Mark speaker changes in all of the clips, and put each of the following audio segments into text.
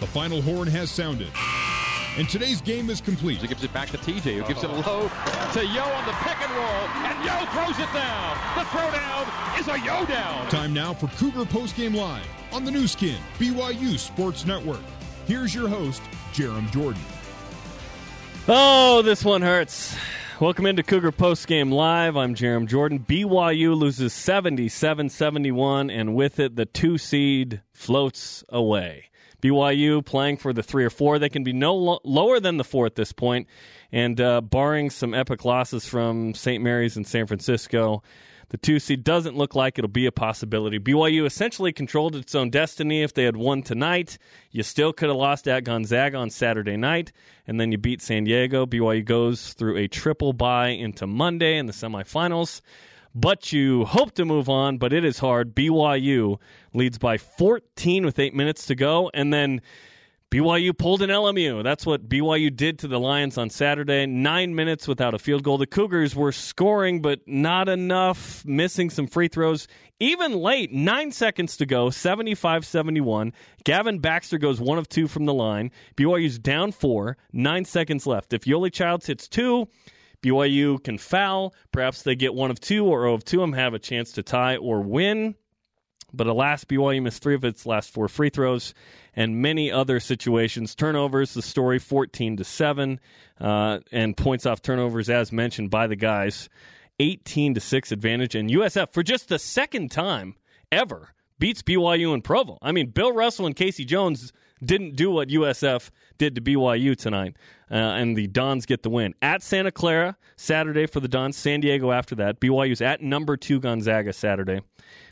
Speaker 1: The final horn has sounded. And today's game is complete.
Speaker 2: He gives it back to TJ, who gives it low to Yo on the pick and roll, and Yo throws it down. The throwdown is a Yo down.
Speaker 1: Time now for Cougar Postgame Live on the Nu Skin, BYU Sports Network. Here's your host, Jarom Jordan.
Speaker 3: Oh, this one hurts. Welcome into Cougar Postgame Live. I'm Jarom Jordan. BYU loses 77 71, and with it, the two seed floats away. BYU playing for the three or four. They can be no lo- lower than the four at this point, and uh, barring some epic losses from St. Mary's and San Francisco, the two seed doesn't look like it'll be a possibility. BYU essentially controlled its own destiny. If they had won tonight, you still could have lost at Gonzaga on Saturday night, and then you beat San Diego. BYU goes through a triple bye into Monday in the semifinals but you hope to move on, but it is hard. BYU leads by 14 with eight minutes to go, and then BYU pulled an LMU. That's what BYU did to the Lions on Saturday. Nine minutes without a field goal. The Cougars were scoring, but not enough, missing some free throws. Even late, nine seconds to go, 75 71. Gavin Baxter goes one of two from the line. BYU's down four, nine seconds left. If Yoeli Childs hits two, BYU can foul. Perhaps they get one of two or 0 of two and have a chance to tie or win. But alas, BYU missed three of its last four free throws and many other situations. Turnovers, the story 14 to 7, uh, and points off turnovers, as mentioned by the guys, 18 to 6 advantage. And USF, for just the second time ever, beats BYU in Provo. I mean, Bill Russell and Casey Jones didn't do what USF did to BYU tonight, uh, and the Dons get the win at Santa Clara Saturday for the Dons. San Diego after that. BYU's at number two Gonzaga Saturday.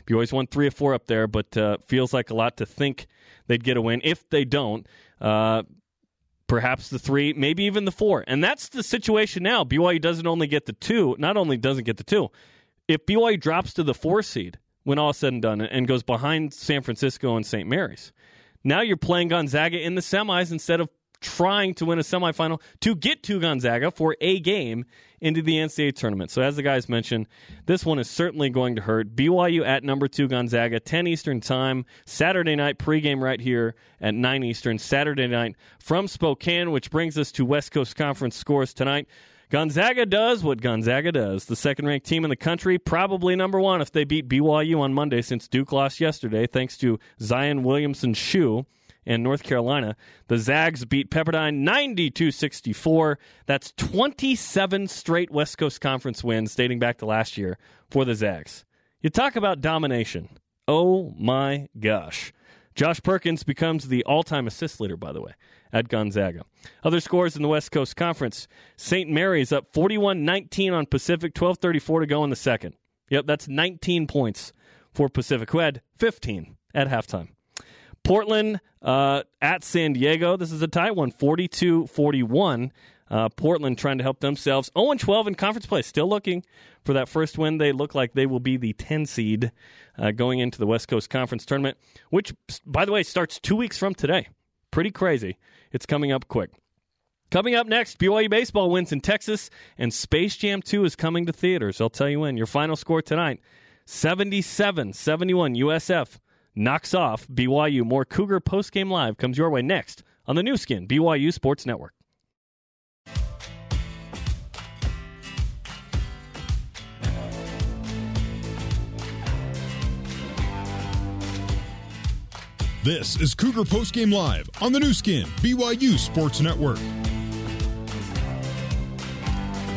Speaker 3: BYU's won three or four up there, but uh, feels like a lot to think they'd get a win. If they don't, uh, perhaps the three, maybe even the four, and that's the situation now. BYU doesn't only get the two, not only doesn't get the two. If BYU drops to the four seed when all said and done and goes behind San Francisco and St. Mary's, now you're playing Gonzaga in the semis instead of trying to win a semifinal to get to Gonzaga for a game into the NCAA tournament. So, as the guys mentioned, this one is certainly going to hurt. BYU at number two Gonzaga, 10 Eastern time, Saturday night pregame right here at 9 Eastern, Saturday night from Spokane, which brings us to West Coast Conference scores tonight. Gonzaga does what Gonzaga does. The second ranked team in the country, probably number one if they beat BYU on Monday since Duke lost yesterday, thanks to Zion Williamson's shoe and North Carolina. The Zags beat Pepperdine 92 64. That's 27 straight West Coast Conference wins dating back to last year for the Zags. You talk about domination. Oh my gosh. Josh Perkins becomes the all time assist leader, by the way, at Gonzaga. Other scores in the West Coast Conference St. Mary's up 41 19 on Pacific, 12:34 to go in the second. Yep, that's 19 points for Pacific, who had 15 at halftime. Portland uh, at San Diego. This is a tight one, 42 41. Uh, Portland trying to help themselves. 0 12 in conference play. Still looking for that first win. They look like they will be the 10 seed uh, going into the West Coast Conference tournament, which, by the way, starts two weeks from today. Pretty crazy. It's coming up quick. Coming up next, BYU Baseball wins in Texas, and Space Jam 2 is coming to theaters. I'll tell you when. Your final score tonight 77 71 USF knocks off BYU. More Cougar postgame live comes your way next on the Nu Skin, BYU Sports Network.
Speaker 1: This is Cougar Postgame Live on the Nu Skin, BYU Sports Network.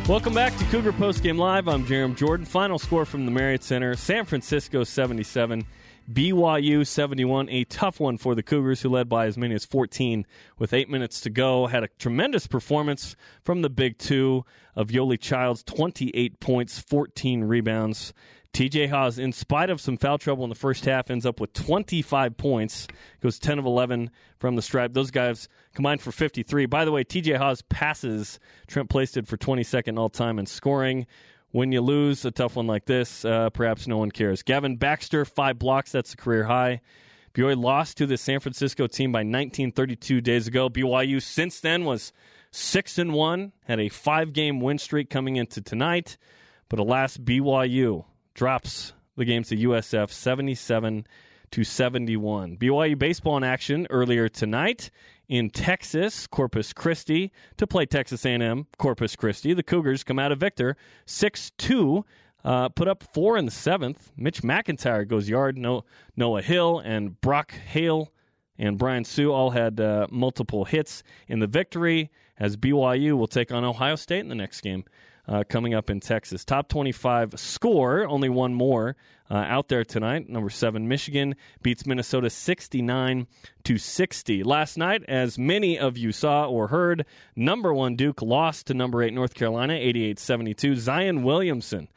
Speaker 3: Welcome back to Cougar Postgame Live. I'm Jarom Jordan. Final score from the Marriott Center San Francisco 77, BYU 71. A tough one for the Cougars, who led by as many as 14 with eight minutes to go. Had a tremendous performance from the big two of Yoeli Childs 28 points, 14 rebounds. TJ Haws, in spite of some foul trouble in the first half, ends up with 25 points, goes 10 of 11 from the stripe. Those guys combined for 53. By the way, TJ Haws passes Trent Plaisted for 22nd all time in scoring. When you lose a tough one like this, uh, perhaps no one cares. Gavin Baxter, five blocks. That's a career high. BYU lost to the San Francisco team by 1932 days ago. BYU since then was six and one, had a five game win streak coming into tonight, but alas, BYU drops the games to USF 77 to 71. BYU baseball in action earlier tonight in Texas, Corpus Christi, to play Texas A&M Corpus Christi. The Cougars come out of Victor 6-2, uh, put up four in the seventh. Mitch McIntyre goes yard. No, Noah Hill and Brock Hale and Brian Sue all had uh, multiple hits in the victory as BYU will take on Ohio State in the next game uh, coming up in Texas. Top 25 score, only one more uh, out there tonight. Number seven, Michigan beats Minnesota 69 to 60. Last night, as many of you saw or heard, number one Duke lost to number eight North Carolina 88 72. Zion Williamson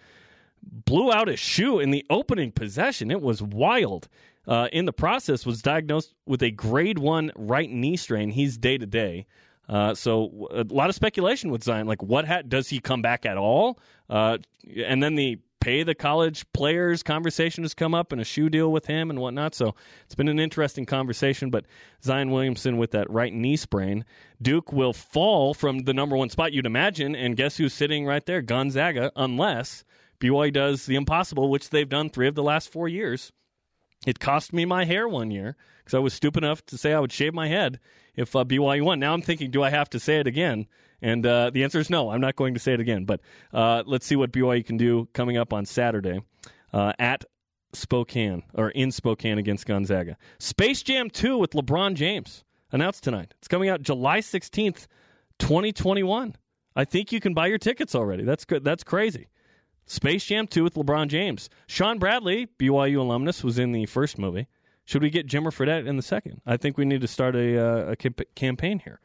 Speaker 3: blew out his shoe in the opening possession. It was wild. Uh, in the process, was diagnosed with a grade one right knee strain. He's day to day. Uh, so a lot of speculation with Zion. Like, what ha- does he come back at all? Uh, and then the pay the college players conversation has come up and a shoe deal with him and whatnot. So it's been an interesting conversation. But Zion Williamson with that right knee sprain, Duke will fall from the number one spot you'd imagine. And guess who's sitting right there? Gonzaga, unless BYU does the impossible, which they've done three of the last four years. It cost me my hair one year because I was stupid enough to say I would shave my head if uh, BYU won. Now I'm thinking, do I have to say it again? And uh, the answer is no. I'm not going to say it again. But uh, let's see what BYU can do coming up on Saturday uh, at Spokane or in Spokane against Gonzaga. Space Jam 2 with LeBron James announced tonight. It's coming out July 16th, 2021. I think you can buy your tickets already. That's good. That's crazy. Space Jam 2 with LeBron James. Shawn Bradley, BYU alumnus, was in the first movie. Should we get Jimmer Fredette in the second? I think we need to start a, uh, a camp- campaign here.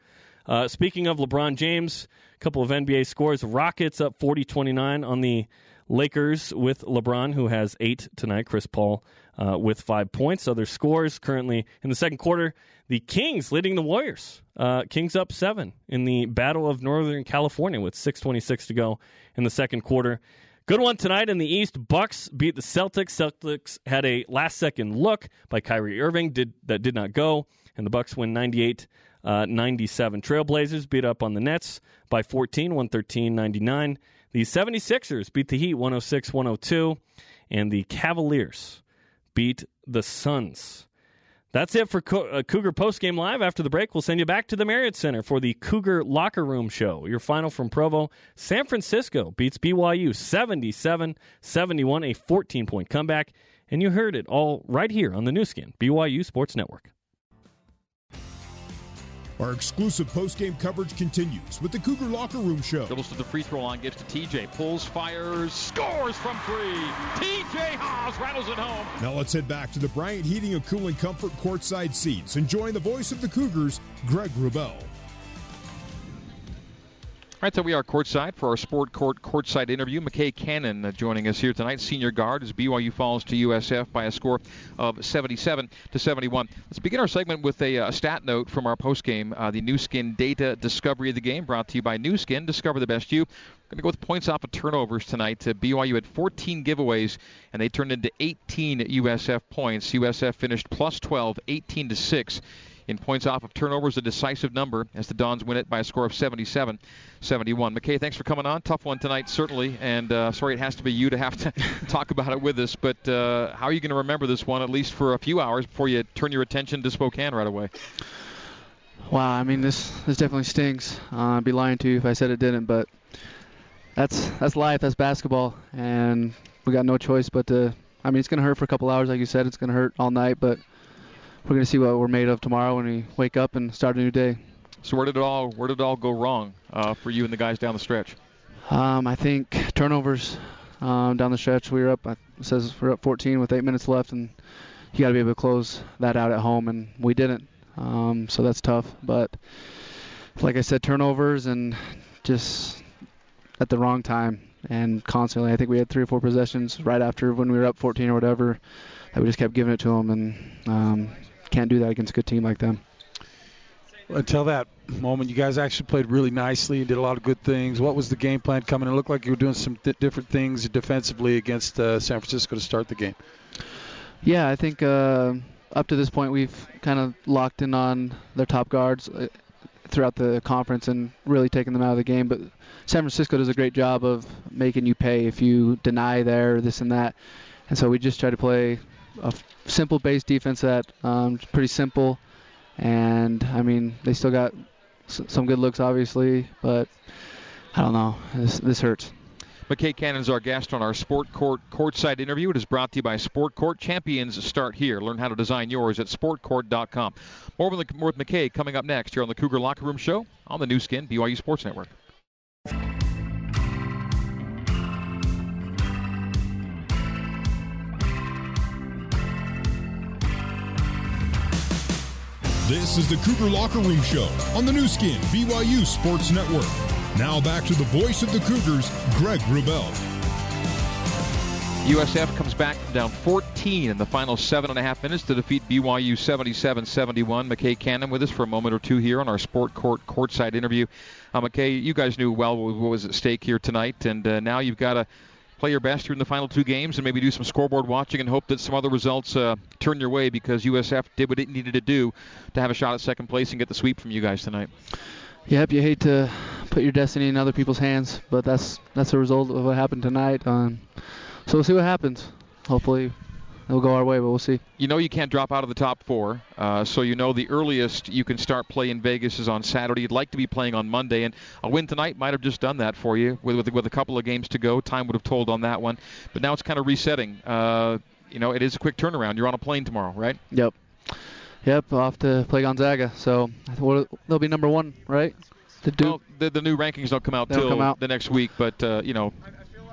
Speaker 3: Uh, speaking of LeBron James, a couple of NBA scores. Rockets up 40 29 on the Lakers with LeBron, who has eight tonight. Chris Paul uh, with five points. Other scores currently in the second quarter. The Kings leading the Warriors. Uh, Kings up seven in the Battle of Northern California with 6.26 to go in the second quarter. Good one tonight in the East. Bucks beat the Celtics. Celtics had a last second look by Kyrie Irving did that did not go, and the Bucks win 98 uh, 97. Trailblazers beat up on the Nets by 14, 113 99. The 76ers beat the Heat 106 102, and the Cavaliers beat the Suns that's it for uh, Cougar Post Game Live. After the break, we'll send you back to the Marriott Center for the Cougar Locker Room Show. Your final from Provo San Francisco beats BYU 77 71, a 14 point comeback. And you heard it all right here on the Nu Skin, BYU Sports Network.
Speaker 1: Our exclusive post-game coverage continues with the Cougar Locker Room Show.
Speaker 2: Dribbles to the free throw line, gets to TJ, pulls, fires, scores from three. TJ Haws rattles it home.
Speaker 1: Now let's head back to the Bryant Heating and Cooling Comfort courtside seats, enjoying the voice of the Cougars, Greg Wrubell.
Speaker 2: Right, so we are courtside for our Sport Court courtside interview. McKay Cannon uh, joining us here tonight, senior guard, as BYU falls to USF by a score of 77 to 71. Let's begin our segment with a, a uh, stat note from our postgame, uh, the Nu Skin data discovery of the game, brought to you by Nu Skin. Discover the best you. We're Going to go with points off of turnovers tonight. Uh, BYU had 14 giveaways, and they turned into 18 USF points. USF finished plus 12, 18 to 6 in points off of turnovers, a decisive number as the Dons win it by a score of 77 71. McKay, thanks for coming on. Tough one tonight, certainly. And uh, sorry it has to be you to have to talk about it with us. But uh, how are you going to remember this one, at least for a few hours, before you turn your attention to Spokane right away?
Speaker 4: Wow, I mean, this, this definitely stings. Uh, I'd be lying to you if I said it didn't, but that's that's life, that's basketball, and we got no choice but to. I mean, it's going to hurt for a couple hours, like you said. It's going to hurt all night, but we're going to see what we're made of tomorrow when we wake up and start a new day.
Speaker 2: So where did it all where did it all go wrong uh, for you and the guys down the stretch?
Speaker 4: Um, I think turnovers um, down the stretch. We were up. It says we're up 14 with eight minutes left, and you got to be able to close that out at home, and we didn't. Um, so that's tough. But like I said, turnovers and just at the wrong time and constantly. I think we had three or four possessions right after when we were up 14 or whatever that we just kept giving it to them, and um, can't do that against a good team like them.
Speaker 5: Until that moment, you guys actually played really nicely and did a lot of good things. What was the game plan coming? It looked like you were doing some th- different things defensively against uh, San Francisco to start the game.
Speaker 4: Yeah, I think uh, up to this point we've kind of locked in on their top guards uh, throughout the conference and really taken them out of the game. But San Francisco does a great job of making you pay if you deny there, this and that. And so we just try to play a simple base defense that um, pretty simple, and I mean they still got s- some good looks obviously, but I don't know. This this hurts.
Speaker 2: McKay Cannon is our guest on our Sport Court Courtside interview. It is brought to you by Sport Court. Champions start here. Learn how to design yours at sportcourt.com. More with, more with McKay coming up next here on the Cougar Locker Room Show on the Nu Skin, BYU Sports Network.
Speaker 1: This is the Cougar Locker Room Show on the Nu Skin, BYU Sports Network. Now back to the voice of the Cougars, Greg Wrubell.
Speaker 2: USF comes back from down 14 in the final seven and a half minutes to defeat BYU 77-71. McKay Cannon with us for a moment or two here on our Sport Court courtside interview. Uh, McKay, you guys knew well what was at stake here tonight, and uh, now you've got to play your best here in the final two games and maybe do some scoreboard watching and hope that some other results uh, turn your way because USF did what it needed to do to have a shot at second place and get the sweep from you guys tonight.
Speaker 4: Yep, you hate to put your destiny in other people's hands, but that's that's a result of what happened tonight. Um, so we'll see what happens. Hopefully, it'll go our way, but we'll see.
Speaker 2: You know you can't drop out of the top four, uh, so you know the earliest you can start play in Vegas is on Saturday. You'd like to be playing on Monday, and a win tonight might have just done that for you. With, with, with a couple of games to go, time would have told on that one. But now it's kind of resetting. Uh, you know, it is a quick turnaround. You're on a plane tomorrow, right?
Speaker 4: Yep. Yep, off to play Gonzaga. So they'll be number one, right? The Duke.
Speaker 2: Well, the, the new rankings don't come out
Speaker 4: They
Speaker 2: till
Speaker 4: come out.
Speaker 2: the next week, but uh, you know.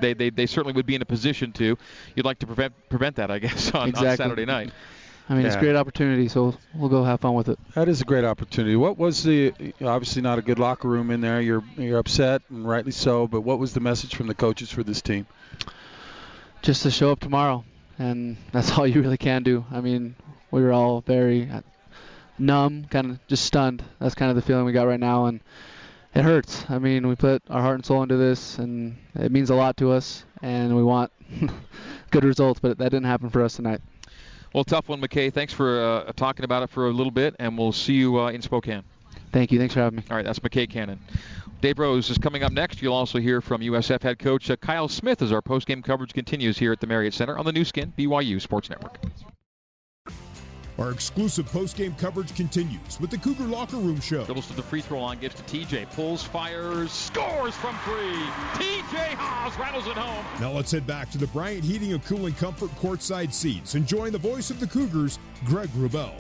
Speaker 2: They, they, they certainly would be in a position to. You'd like to prevent prevent that, I guess, on, on
Speaker 4: Exactly.
Speaker 2: Saturday night.
Speaker 4: I mean, it's a great opportunity, so we'll go have fun with it.
Speaker 5: That is a great opportunity. What was the obviously not a good locker room in there. You're you're upset and rightly so. But what was the message from the coaches for this team?
Speaker 4: Just to show up tomorrow, and that's all you really can do. I mean, we were all very uh, numb, kind of just stunned. That's kind of the feeling we got right now, and it hurts. I mean, we put our heart and soul into this, and it means a lot to us, and we want good results, but that didn't happen for us tonight.
Speaker 2: Well, tough one, McKay. Thanks for uh, talking about it for a little bit, and we'll see you uh, in Spokane.
Speaker 4: Thank you. Thanks for having me.
Speaker 2: All right, that's McKay Cannon. Dave Rose is coming up next. You'll also hear from USF head coach uh, Kyle Smith as our postgame coverage continues here at the Marriott Center on the Nu Skin, BYU Sports Network.
Speaker 1: Our exclusive post-game coverage continues with the Cougar Locker Room Show.
Speaker 2: Dribbles to the free throw line, gets to TJ, pulls, fires, scores from three. TJ Haws rattles it home.
Speaker 1: Now let's head back to the Bryant Heating and Cooling Comfort courtside seats. Enjoying the voice of the Cougars, Greg Wrubell.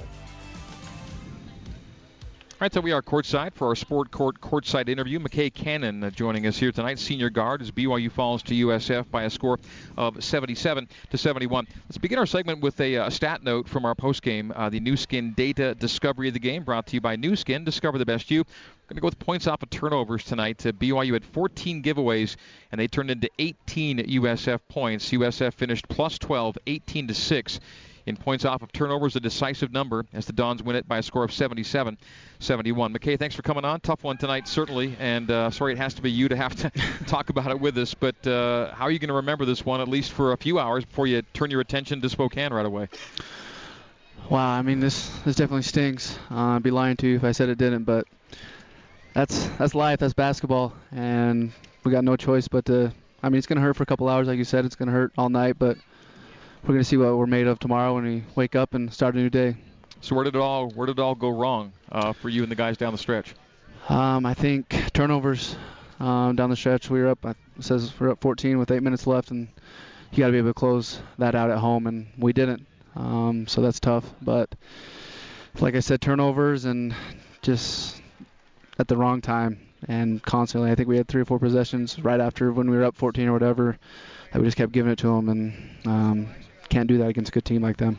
Speaker 2: All right, so we are courtside for our Sport Court courtside interview. McKay Cannon uh, joining us here tonight, senior guard, as BYU falls to USF by a score of 77 to 71. Let's begin our segment with a, uh, stat note from our postgame, uh, the Nu Skin Data Discovery of the Game, brought to you by Nu Skin. Discover the best you. Going to go with points off of turnovers tonight. Uh, BYU had 14 giveaways, and they turned into 18 USF points. USF finished plus 12, 18 to 6 in points off of turnovers, a decisive number as the Dons win it by a score of 77 71. McKay, thanks for coming on. Tough one tonight, certainly. And uh, sorry it has to be you to have to talk about it with us. But uh, how are you going to remember this one, at least for a few hours, before you turn your attention to Spokane right away?
Speaker 4: Wow, I mean this this definitely stings. Uh, I'd be lying to you if I said it didn't, but that's that's life, that's basketball, and we got no choice but to. I mean, it's gonna hurt for a couple hours, like you said. It's gonna hurt all night, but we're gonna see what we're made of tomorrow when we wake up and start a new day.
Speaker 2: So where did it all where did it all go wrong uh, for you and the guys down the stretch?
Speaker 4: Um, I think turnovers um, down the stretch. We were up. It says we're up 14 with eight minutes left, and you got to be able to close that out at home, and we didn't. Um, so that's tough. But like I said, turnovers and just at the wrong time and constantly. I think we had three or four possessions right after when we were up 14 or whatever that we just kept giving it to them, and um, can't do that against a good team like them.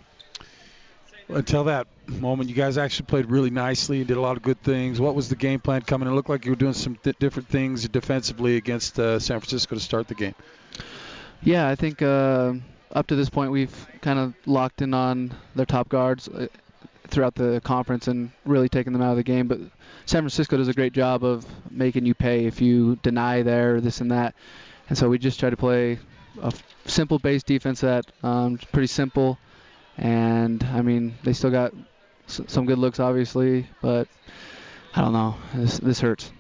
Speaker 5: Until that moment, you guys actually played really nicely and did a lot of good things. What was the game plan coming? It looked like you were doing some th- different things defensively against uh, San Francisco to start the game.
Speaker 4: Yeah, I think uh, up to this point we've kind of locked in on their top guards uh, throughout the conference and really taken them out of the game. But San Francisco does a great job of making you pay if you deny there, this and that. And so we just try to play a simple base defense that um, pretty simple. And I mean, they still got s- some good looks, obviously, but I don't know. This, this hurts.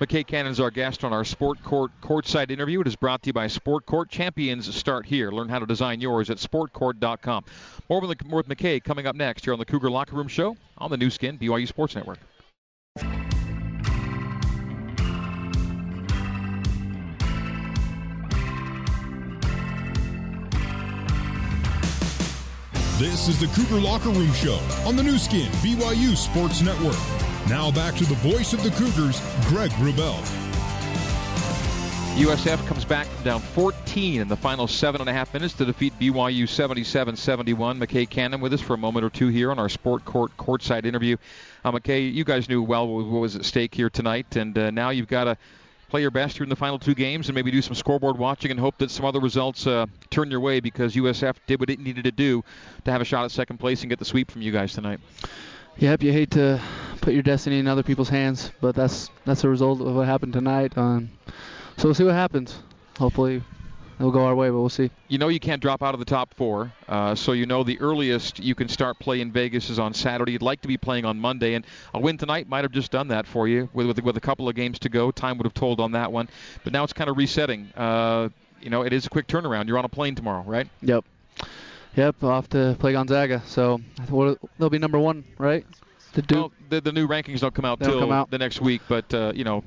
Speaker 2: McKay Cannon is our guest on our Sport Court Courtside interview. It is brought to you by Sport Court. Champions start here. Learn how to design yours at sportcourt.com. More with, McKay coming up next here on the Cougar Locker Room Show on the Nu Skin BYU Sports Network.
Speaker 1: This is the Cougar Locker Room Show on the Nu Skin BYU Sports Network. Now back to the voice of the Cougars, Greg Wrubell.
Speaker 2: USF comes back from down 14 in the final seven and a half minutes to defeat BYU 77-71. McKay Cannon with us for a moment or two here on our Sport Court courtside interview. Uh, McKay, you guys knew well what was at stake here tonight, and uh, now you've got to play your best here in the final two games and maybe do some scoreboard watching and hope that some other results uh, turn your way because USF did what it needed to do to have a shot at second place and get the sweep from you guys tonight.
Speaker 4: Yep, you hate to put your destiny in other people's hands, but that's that's a result of what happened tonight. Um, so we'll see what happens. Hopefully, it'll go our way, but we'll see.
Speaker 2: You know you can't drop out of the top four, uh, so you know the earliest you can start play in Vegas is on Saturday. You'd like to be playing on Monday, and a win tonight might have just done that for you. With, with, with a couple of games to go, time would have told on that one. But now it's kind of resetting. Uh, you know, it is a quick turnaround. You're on a plane tomorrow, right?
Speaker 4: Yep. Yep, off to play Gonzaga. So they'll be number one, right?
Speaker 2: The, well, the, the new rankings don't come out till
Speaker 4: come out.
Speaker 2: the next week, but uh, you know,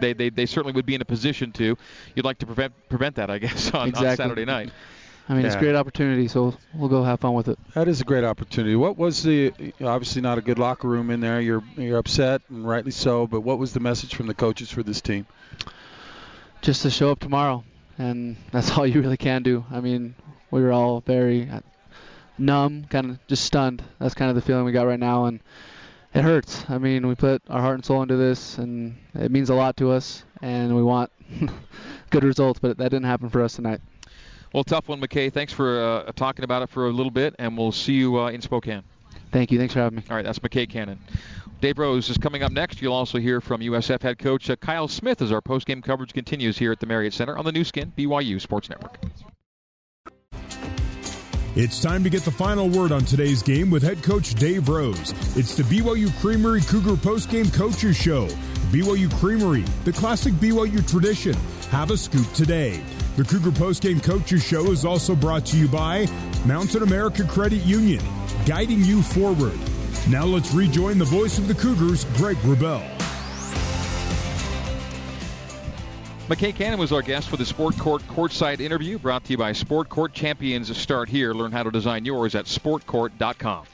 Speaker 2: they, they they certainly would be in a position to. You'd like to prevent prevent that, I guess, on,
Speaker 4: exactly.
Speaker 2: on Saturday night.
Speaker 4: I mean, yeah. it's a great opportunity, so we'll go have fun with it.
Speaker 5: That is a great opportunity. What was the obviously not a good locker room in there. You're you're upset and rightly so. But what was the message from the coaches for this team?
Speaker 4: Just to show up tomorrow, and that's all you really can do. I mean, we were all very uh, numb, kind of just stunned. That's kind of the feeling we got right now, and it hurts. I mean, we put our heart and soul into this, and it means a lot to us, and we want good results, but that didn't happen for us tonight.
Speaker 2: Well, tough one, McKay. Thanks for uh, talking about it for a little bit, and we'll see you uh, in Spokane.
Speaker 4: Thank you. Thanks for having me.
Speaker 2: All right, that's McKay Cannon. Dave Rose is coming up next. You'll also hear from USF head coach uh, Kyle Smith as our post-game coverage continues here at the Marriott Center on the Nu Skin BYU Sports Network.
Speaker 1: It's time to get the final word on today's game with head coach Dave Rose. It's the BYU Creamery Cougar postgame coaches show. BYU Creamery, the classic BYU tradition. Have a scoop today. The Cougar postgame coaches show is also brought to you by Mountain America Credit Union, guiding you forward. Now let's rejoin the voice of the Cougars, Greg Wrubell.
Speaker 2: McKay Cannon was our guest for the Sport Court Courtside interview brought to you by Sport Court. Champions start here. Learn how to design yours at sportcourt.com.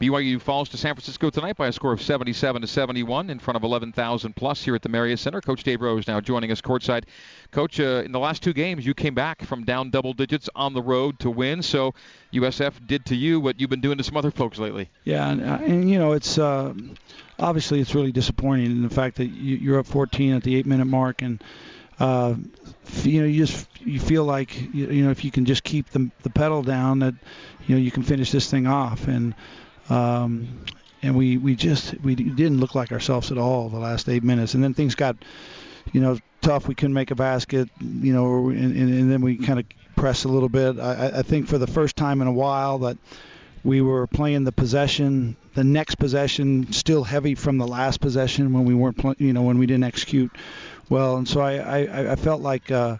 Speaker 2: BYU falls to San Francisco tonight by a score of 77 to 71 in front of 11,000 plus here at the Marriott Center. Coach Dave Rose now joining us courtside. Coach, uh, in the last two games, you came back from down double digits on the road to win. So USF did to you what you've been doing to some other folks lately.
Speaker 6: Yeah, and, uh, and you know it's uh, obviously it's really disappointing in the fact that you, are up 14 at the eight-minute mark and uh, you know, you just you feel like you, you know if you can just keep the the pedal down that you know you can finish this thing off. And um, and we we just we didn't look like ourselves at all the last eight minutes. And then things got you know tough. We couldn't make a basket you know and, and, and then we kind of pressed a little bit. I, I think for the first time in a while that we were playing the possession the next possession still heavy from the last possession when we weren't you know when we didn't execute well, and so I I, I felt like. Uh,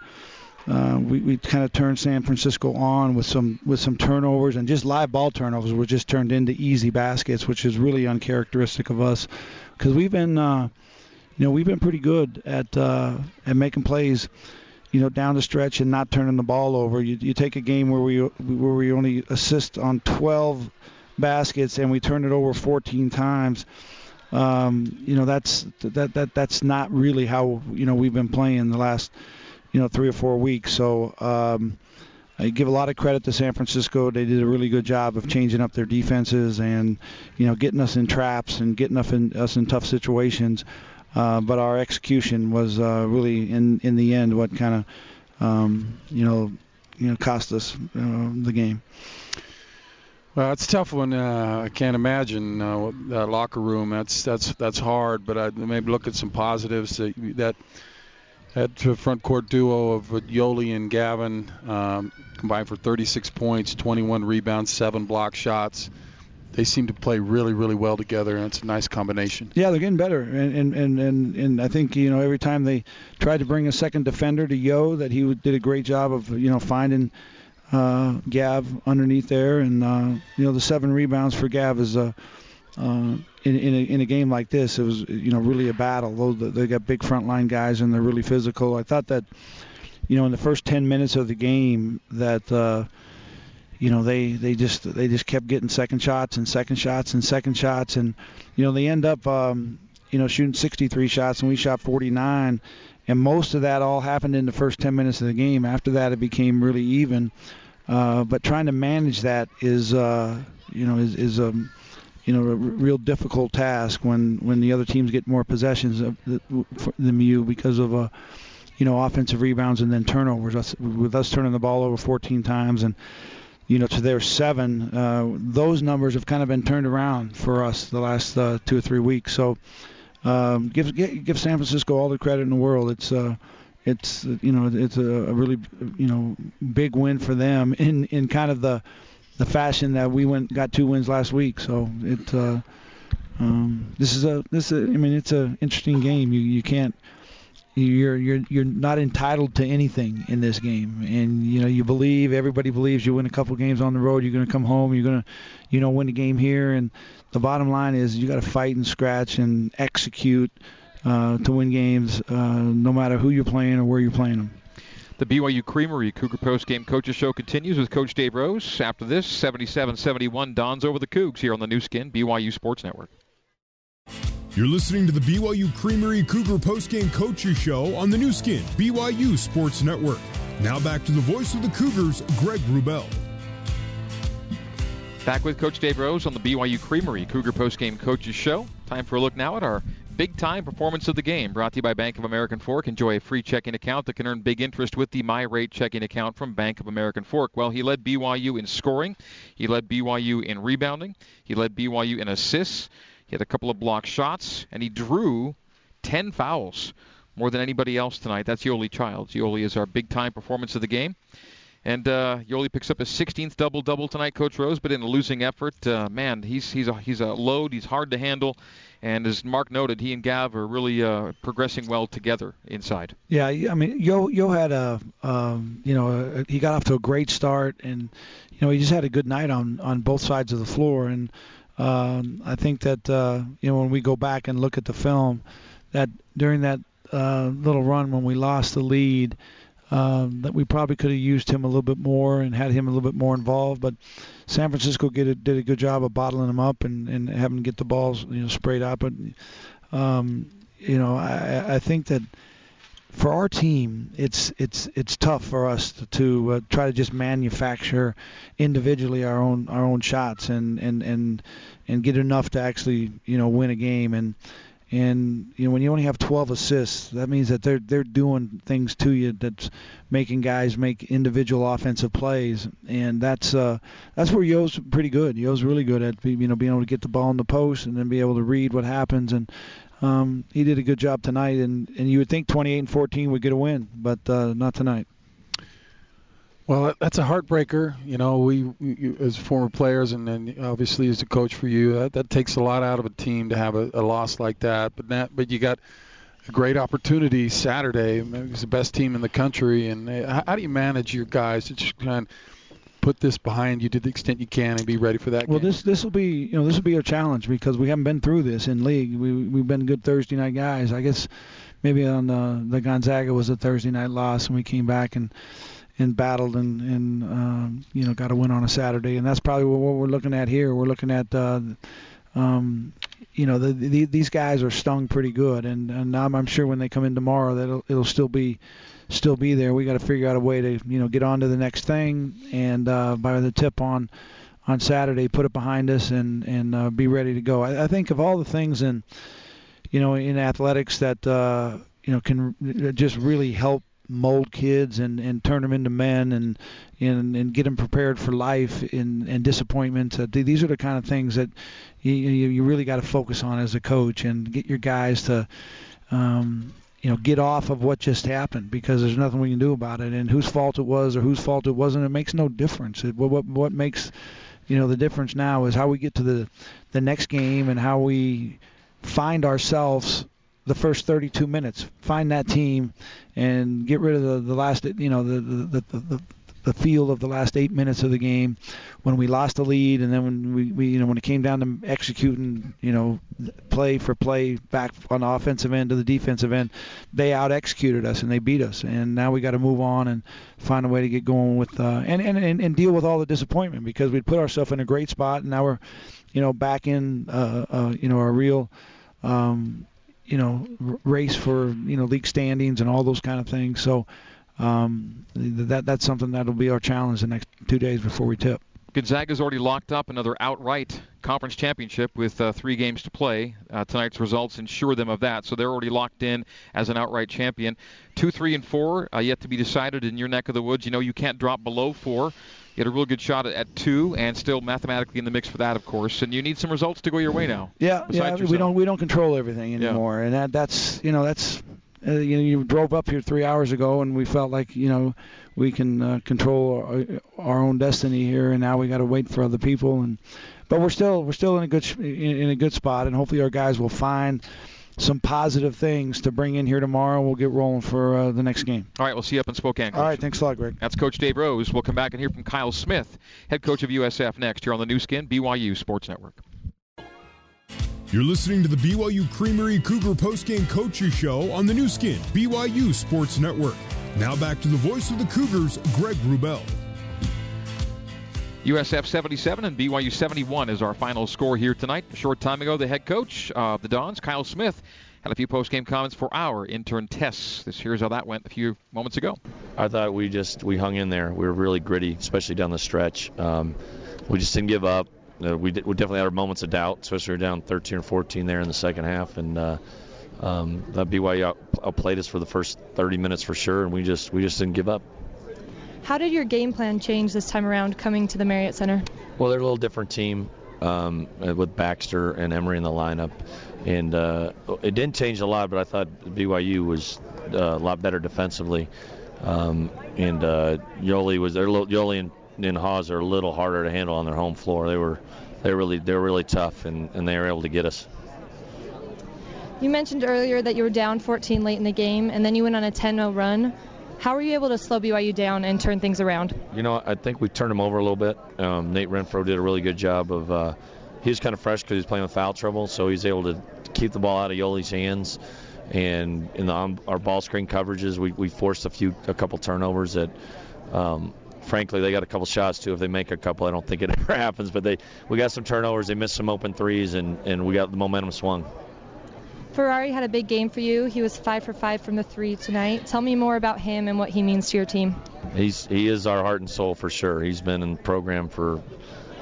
Speaker 6: uh, we, we kind of turned San Francisco on with some with some turnovers and just live ball turnovers were just turned into easy baskets, which is really uncharacteristic of us because we've been uh, you know we've been pretty good at uh, at making plays you know down the stretch and not turning the ball over. You, you take a game where we where we only assist on 12 baskets and we turn it over 14 times um, you know that's that that that's not really how you know we've been playing the last you know three or four weeks. So um, I give a lot of credit to San Francisco. They did a really good job of changing up their defenses and you know getting us in traps and getting us in us in tough situations. Uh, but our execution was uh, really in in the end what kind of um, you know you know cost us uh, the game.
Speaker 5: Well, it's a tough one. Uh, I can't imagine uh, that locker room. That's that's that's hard. But I maybe look at some positives. That that, that front court duo of Yoeli and Gavin um, combined for 36 points, 21 rebounds, seven block shots. they seem to play really, really well together, and it's a nice combination.
Speaker 6: Yeah, they're getting better, and and and and, and I think you know every time they tried to bring a second defender to Yo, that he did a great job of you know finding uh, Gav underneath there, and uh, you know the seven rebounds for Gav is a. Uh, in, in, a, in a game like this, it was you know really a battle. Though they got big frontline guys and they're really physical. I thought that, you know, in the first 10 minutes of the game, that uh, you know they they just they just kept getting second shots and second shots and second shots, and you know they end up um, you know shooting 63 shots and we shot 49, and most of that all happened in the first 10 minutes of the game. After that, it became really even. Uh, but trying to manage that is, uh, you know, is, is a, you know, a real difficult task when, when the other teams get more possessions than you because of, uh, you know, offensive rebounds and then turnovers. Us, with us turning the ball over 14 times and, you know, to their seven, uh, those numbers have kind of been turned around for us the last uh, two or three weeks. So, um, give give San Francisco all the credit in the world. It's uh, it's you know it's a, a really you know big win for them in in kind of the the fashion that we went got two wins last week. So it uh, um, this is a this is a, I mean it's a interesting game. You you can't you're you're you're not entitled to anything in this game and you know you believe everybody believes you win a couple games on the road you're going to come home you're going to you know win the game here and the bottom line is you got to fight and scratch and execute uh, to win games, uh, no matter who you're playing or where you're playing them.
Speaker 2: The BYU Creamery Cougar Post Game Coaches Show continues with Coach Dave Rose. After this, 77-71 Dons over the Cougs here on the Nu Skin BYU Sports Network.
Speaker 1: You're listening to the BYU Creamery Cougar Post Game Coaches Show on the Nu Skin BYU Sports Network. Now back to the voice of the Cougars, Greg Wrubell.
Speaker 2: Back with Coach Dave Rose on the BYU Creamery Cougar Post Game Coaches Show. Time for a look now at our Big time performance of the game brought to you by Bank of American Fork. Enjoy a free checking account that can earn big interest with the My Rate checking account from Bank of American Fork. Well, he led BYU in scoring, he led BYU in rebounding, he led BYU in assists, he had a couple of block shots, and he drew 10 fouls, more than anybody else tonight. That's Yoeli Childs. Yoeli is our big time performance of the game. And uh, Yoeli picks up his 16th double double tonight, Coach Rose. But in a losing effort, uh, man, he's he's a he's a load. He's hard to handle. And as Mark noted, he and Gav are really uh, progressing well together inside.
Speaker 6: Yeah, I mean, Yo Yo had a, um, you know, a, he got off to a great start, and you know, he just had a good night on on both sides of the floor. And um, I think that uh, you know, when we go back and look at the film, that during that uh, little run when we lost the lead um, that we probably could have used him a little bit more and had him a little bit more involved. But San Francisco did a, did a good job of bottling him up and, and having to get the balls you know sprayed out. But um, you know, I, I think that for our team, it's it's it's tough for us to, to uh, try to just manufacture individually our own our own shots and and and and get enough to actually you know win a game. And and you know, when you only have 12 assists, that means that they're they're doing things to you that's making guys make individual offensive plays, and that's uh, that's where Yo's pretty good. Yo's really good at you know being able to get the ball in the post and then be able to read what happens. And um, he did a good job tonight. And and you would think 28 and 14 would get a win, but uh, not tonight.
Speaker 5: Well, that's a heartbreaker. You know, we, we as former players, and then obviously as a coach for you, that, that takes a lot out of a team to have a, a loss like that. But that, but you got a great opportunity Saturday. It's the best team in the country, and uh, how, how do you manage your guys to just kind of put this behind you to the extent you can and be ready for that?
Speaker 6: Well,
Speaker 5: game?
Speaker 6: this this will be you know this will be a challenge because we haven't been through this in league. We we've been good Thursday night guys. I guess maybe on the the Gonzaga was a Thursday night loss, and we came back and and battled and and um, you know got a win on a Saturday, and that's probably what, we're looking at here. We're looking at uh, um, you know the, the, these guys are stung pretty good, and and I'm, I'm sure when they come in tomorrow that it'll, it'll still be still be there. We got to figure out a way to you know get on to the next thing, and uh, by the tip on on Saturday, put it behind us and and uh, be ready to go. I, I think of all the things in you know in athletics that uh, you know can just really help mold kids and, and turn them into men and and, and get them prepared for life and, and disappointment. Uh, these are the kind of things that you, you, really got to focus on as a coach and get your guys to um, you know get off of what just happened because there's nothing we can do about it and whose fault it was or whose fault it wasn't it makes no difference. It, what what makes you know, the difference now is how we get to the the next game and how we find ourselves the first 32 minutes, find that team, and get rid of the, the last, you know, the the, the, the the feel of the last eight minutes of the game when we lost the lead, and then when we, we you know when it came down to executing, you know, play for play back on the offensive end to the defensive end, they out executed us and they beat us, and now we got to move on and find a way to get going with uh, and, and and and deal with all the disappointment because we'd put ourselves in a great spot, and now we're, you know, back in uh, uh, you know a real. Um, you know, race for you know league standings and all those kind of things. So, um, that that's something that'll be our challenge the next two days before we tip.
Speaker 2: Gonzaga's already locked up another outright conference championship with uh, three games to play. Uh, tonight's results ensure them of that, so they're already locked in as an outright champion. Two, three, and four uh, yet to be decided in your neck of the woods. You know you can't drop below four. You had a real good shot at, at, two, and still mathematically in the mix for that, of course. And you need some results to go your way now.
Speaker 6: Yeah, yeah. Yourself. We don't we don't control everything anymore, yeah. and that that's you know that's uh, you know, you drove up here three hours ago, and we felt like you know we can uh, control our, our own destiny here, and now we got to wait for other people. And but we're still we're still in a good in, in a good spot, and hopefully our guys will find some positive things to bring in here tomorrow. We'll get rolling for uh, the next game.
Speaker 2: All right, we'll see you up in Spokane. Coach.
Speaker 6: All right, thanks a lot, Greg.
Speaker 2: That's Coach Dave Rose. We'll come back and hear from Kyle Smith, head coach of USF, next here on the Nu Skin BYU Sports Network.
Speaker 1: You're listening to the BYU Creamery Cougar Postgame Coaches Show on the Nu Skin, BYU Sports Network. Now back to the voice of the Cougars, Greg Wrubell.
Speaker 2: USF 77 and BYU 71 is our final score here tonight. A short time ago, the head coach of the Dons, Kyle Smith, had a few post-game comments for our intern Tess. This here's how that went a few moments ago.
Speaker 7: I thought we just we hung in there. We were really gritty, especially down the stretch. Um, we just didn't give up uh, we, we definitely had our moments of doubt, especially we were down 13 or 14 there in the second half, and uh, um, BYU out, outplayed us for the first 30 minutes for sure, and we just we just didn't give up.
Speaker 8: How did your game plan change this time around coming to the Marriott Center?
Speaker 7: Well, they're a little different team um, with Baxter and Emery in the lineup, and uh, it didn't change a lot, but I thought BYU was uh, a lot better defensively. Um, and uh, Yoeli was there. Yoeli and and Haws are a little harder to handle on their home floor. They were they really they were really tough and, and they were able to get us.
Speaker 8: You mentioned earlier that you were down 14 late in the game and then you went on a 10-0 run. How were you able to slow BYU down and turn things around?
Speaker 7: You know, I think we turned them over a little bit. Um, Nate Renfro did a really good job of. Uh, he was kind of fresh because he was playing with foul trouble, so he's able to keep the ball out of Yoeli's hands. And in the, um, our ball screen coverages, we, we forced a few, a couple turnovers that um, frankly, they got a couple shots too. If they make a couple, I don't think it ever happens. But they, we got some turnovers. They missed some open threes, and and we got the momentum swung.
Speaker 8: Ferrari had a big game for you. He was five for five from the three tonight. Tell me more about him and what he means to your team.
Speaker 7: He's he is our heart and soul for sure. He's been in the program for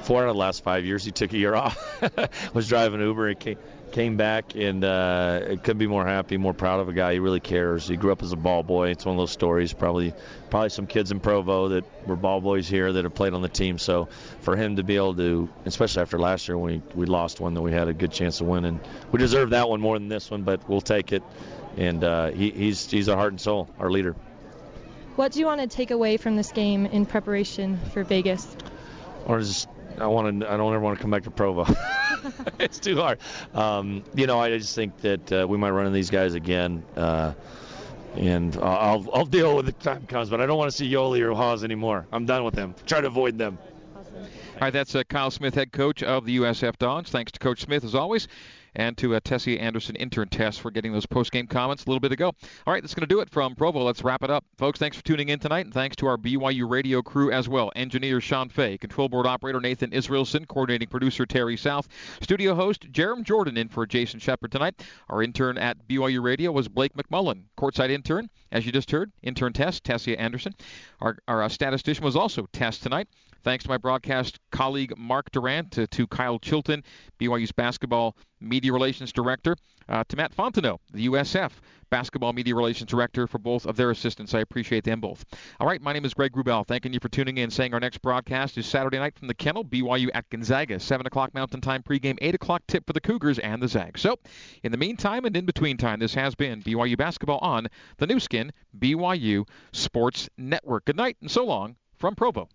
Speaker 7: four out of the last five years. He took a year off, was driving Uber. He came, came back and uh, couldn't be more happy, more proud of a guy. He really cares. He grew up as a ball boy. It's one of those stories. Probably, probably some kids in Provo that were ball boys here that have played on the team. So for him to be able to, especially after last year when we, we lost one that we had a good chance of winning, we deserve that one more than this one, but we'll take it. And uh, he, he's he's our heart and soul, our leader.
Speaker 8: What do you want to take away from this game in preparation for Vegas?
Speaker 7: Or just I want to. I don't ever want to come back to Provo. it's too hard. Um, you know, I just think that uh, we might run into these guys again, uh, and I'll I'll deal with the time comes. But I don't want to see Yoeli or Haws anymore. I'm done with them. Try to avoid them.
Speaker 2: All right, that's uh, Kyle Smith, head coach of the USF Dons. Thanks to Coach Smith as always and to uh, Tessie Anderson, intern Tess, for getting those post-game comments a little bit ago. All right, that's going to do it from Provo. Let's wrap it up. Folks, thanks for tuning in tonight, and thanks to our BYU radio crew as well. Engineer Sean Fay, control board operator Nathan Israelson, coordinating producer Terry South, studio host Jarom Jordan in for Jason Shepard tonight. Our intern at BYU Radio was Blake McMullen. Courtside intern, as you just heard, intern Tess, Tessia Anderson. Our, our uh, statistician was also Tess tonight. Thanks to my broadcast colleague Mark Durrant, to, to Kyle Chilton, BYU's basketball media relations director, uh, to Matt Fontenot, the USF basketball media relations director, for both of their assistance. I appreciate them both. All right, my name is Greg Wrubell. Thanking you for tuning in. Saying our next broadcast is Saturday night from the Kennel, BYU at Gonzaga, 7 o'clock Mountain Time pregame, 8 o'clock tip for the Cougars and the Zags. So, in the meantime and in between time, this has been BYU basketball on the Nu Skin BYU Sports Network. Good night and so long from Provo.